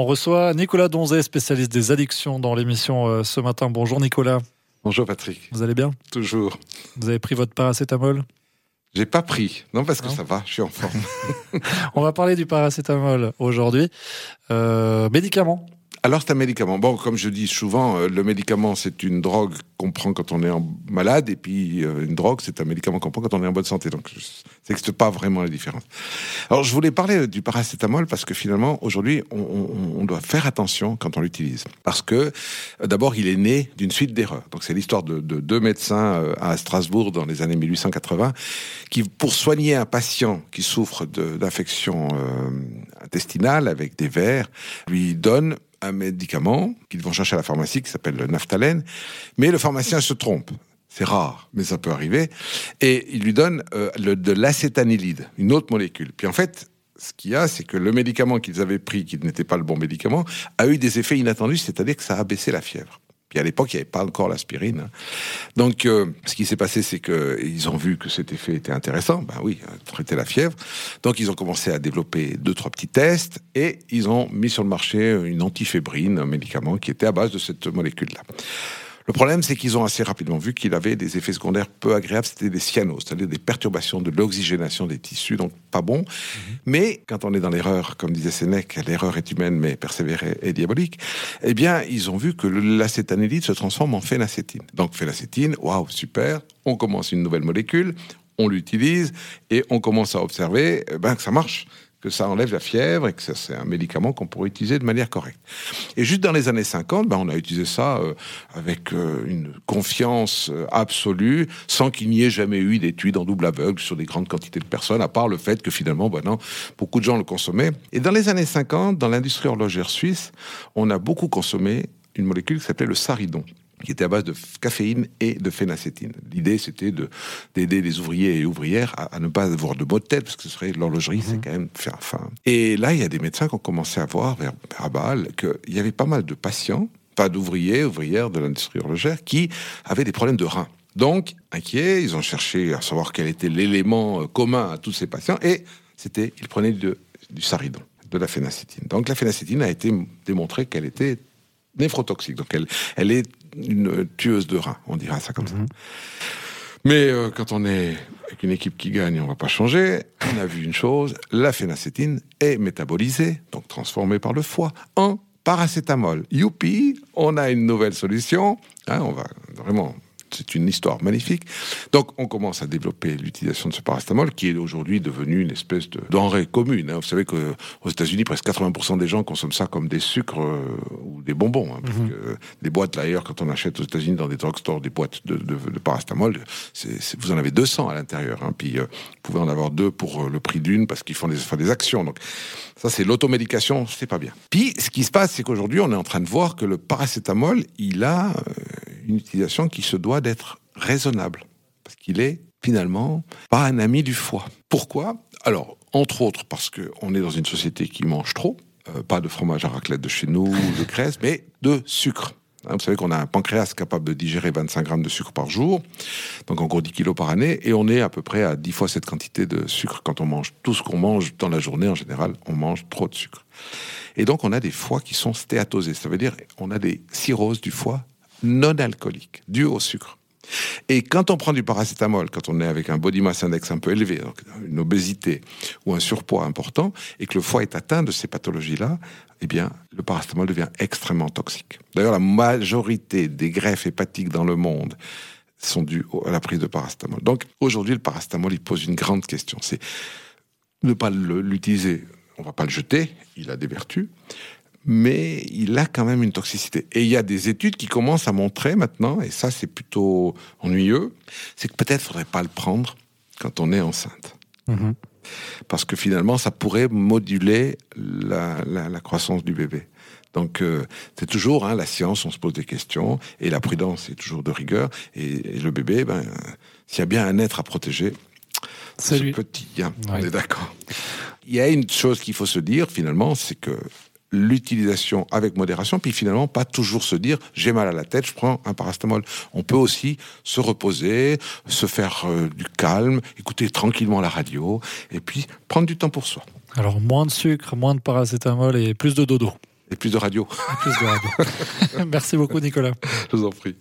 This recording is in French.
On reçoit Nicolas Donzet, spécialiste des addictions dans l'émission euh, ce matin. Bonjour Nicolas. Bonjour Patrick. Vous allez bien? Toujours. Vous avez pris votre paracétamol? J'ai pas pris. Non, parce que ça va, je suis en forme. On va parler du paracétamol aujourd'hui. Euh, médicaments alors, c'est un médicament. Bon, comme je dis souvent, euh, le médicament, c'est une drogue qu'on prend quand on est malade, et puis euh, une drogue, c'est un médicament qu'on prend quand on est en bonne santé. Donc, ça n'existe pas vraiment la différence. Alors, je voulais parler du paracétamol parce que finalement, aujourd'hui, on, doit faire attention quand on l'utilise. Parce que, euh, d'abord, il est né d'une suite d'erreurs. Donc, c'est l'histoire de, deux médecins à Strasbourg dans les années 1880 qui, pour soigner un patient qui souffre d'infection intestinale avec des vers, lui donnent un médicament qu'ils vont chercher à la pharmacie qui s'appelle le naphthalène, mais le pharmacien se trompe. C'est rare, mais ça peut arriver. Et il lui donne euh, le, de l'acétanilide, une autre molécule. Puis en fait, ce qu'il y a, c'est que le médicament qu'ils avaient pris, qui n'était pas le bon médicament, a eu des effets inattendus, c'est-à-dire que ça a baissé la fièvre. Puis à l'époque, il n'y avait pas encore l'aspirine. Donc, euh, ce qui s'est passé, c'est qu'ils ont vu que cet effet était intéressant. Ben oui, euh, traiter la fièvre. Donc, ils ont commencé à développer deux, trois petits tests et ils ont mis sur le marché une antifébrine, un médicament qui était à base de cette molécule-là. Le problème, c'est qu'ils ont assez rapidement vu qu'il avait des effets secondaires peu agréables, c'était des cyanoses, c'est-à-dire des perturbations de l'oxygénation des tissus, donc pas bon. Mhm. Mais quand on est dans l'erreur, comme disait Sénèque, l'erreur est humaine, mais persévérer est diabolique, eh bien, ils ont vu que l'acétanilide se transforme en phénacétine. Donc phénacétine, waouh, super, on commence une nouvelle molécule, on l'utilise et on commence à observer eh ben, que ça marche que ça enlève la fièvre et que c'est un médicament qu'on pourrait utiliser de manière correcte. Et juste dans les années 50, ben, on a utilisé ça euh, avec euh, une confiance euh, absolue, sans qu'il n'y ait jamais eu d'études en double aveugle sur des grandes quantités de personnes, à part le fait que finalement, ben non, beaucoup de gens le consommaient. Et dans les années 50, dans l'industrie horlogère suisse, on a beaucoup consommé une molécule qui s'appelait le saridon qui était à base de caféine et de phénacétine. L'idée, c'était de d'aider les ouvriers et ouvrières à, ne pas avoir de maux de tête, parce que ce serait l'horlogerie, c'est mhm. quand même faire faim. Et là, il y a des médecins qui ont commencé à voir vers, vers Bâle qu'il y avait pas mal de patients, pas d'ouvriers, ouvrières de l'industrie horlogère, qui avaient des problèmes de reins. Donc, inquiets, ils ont cherché à savoir quel était l'élément euh, commun à tous ces patients, et c'était, ils prenaient du saridon, de la phénacétine. Donc, la phénacétine a été démontré qu'elle était néphrotoxique. Donc, elle, elle est une tueuse de reins, on dira ça comme ça. Mais euh, quand on est avec une équipe qui gagne, on va pas changer. On a vu une chose, la phénacétine est métabolisée, donc transformée par le foie, en paracétamol. Youpi, on a une nouvelle solution. Hein, on va vraiment c'est une histoire magnifique. Donc, on commence à développer l'utilisation de ce paracétamol, qui est aujourd'hui devenu une espèce de denrée commune. Hein. Vous savez qu'aux États-Unis, presque 80% des gens consomment ça comme des sucres euh, des bonbons. Hein, mhm. des boîtes, d'ailleurs, quand on achète aux États-Unis dans des drugstores des boîtes de, de, de paracétamol, vous en avez 200 à l'intérieur. Hein. Puis, euh, vous pouvez en avoir deux pour euh, le prix d'une parce qu'ils font des, font des actions. Donc, ça, c'est l'automédication, c'est pas bien. Puis, ce qui se passe, c'est qu'aujourd'hui, on est en train de voir que le paracétamol, il a une utilisation qui se doit d'être raisonnable, parce qu'il est finalement pas un ami du foie. Pourquoi? Alors, entre autres, parce qu'on est dans une société qui mange trop, euh, pas de fromage à raclette de chez nous, de graisse, mais de sucre. Hein, vous savez qu'on a un pancréas capable de digérer 25 grammes de sucre par jour, donc en gros 10 kilos par année, et on est à peu près à 10 fois cette quantité de sucre quand on mange. Tout ce qu'on mange dans la journée, en général, on mange trop de sucre. Et donc on a des foies qui sont stéatosés, ça veut dire on a des cirrhoses du foie non alcoolique, dû au sucre. Et quand on prend du paracétamol, quand on est avec un body mass index un peu élevé, donc une obésité ou un surpoids important, et que le foie est atteint de ces pathologies-là, eh bien, le paracétamol devient extrêmement toxique. D'ailleurs, la majorité des greffes hépatiques dans le monde sont dues à la prise de paracétamol. Donc, aujourd'hui, le paracétamol, pose une grande question. C'est ne pas l'utiliser. On va pas le jeter, il a des vertus, mais il a quand même une toxicité. Et il y a des études qui commencent à montrer maintenant, et ça c'est plutôt ennuyeux, c'est que peut-être faudrait pas le prendre quand on est enceinte. Mhm. Parce que finalement, ça pourrait moduler la, croissance du bébé. Donc euh, c'est toujours hein, la science, on se pose des questions, et la prudence est toujours de rigueur. Et, le bébé, ben, s'il y a bien un être à protéger, c'est le petit. Hein, on est d'accord. Il y a une chose qu'il faut se dire finalement, c'est que l'utilisation avec modération, puis finalement pas toujours se dire j'ai mal à la tête, je prends un paracétamol. On peut aussi se reposer, se faire euh, du calme, écouter tranquillement la radio, et puis prendre du temps pour soi. Alors moins de sucre, moins de paracétamol et plus de dodo. Et plus de radio. Et plus de radio. Merci beaucoup, Nicolas. Je vous en prie.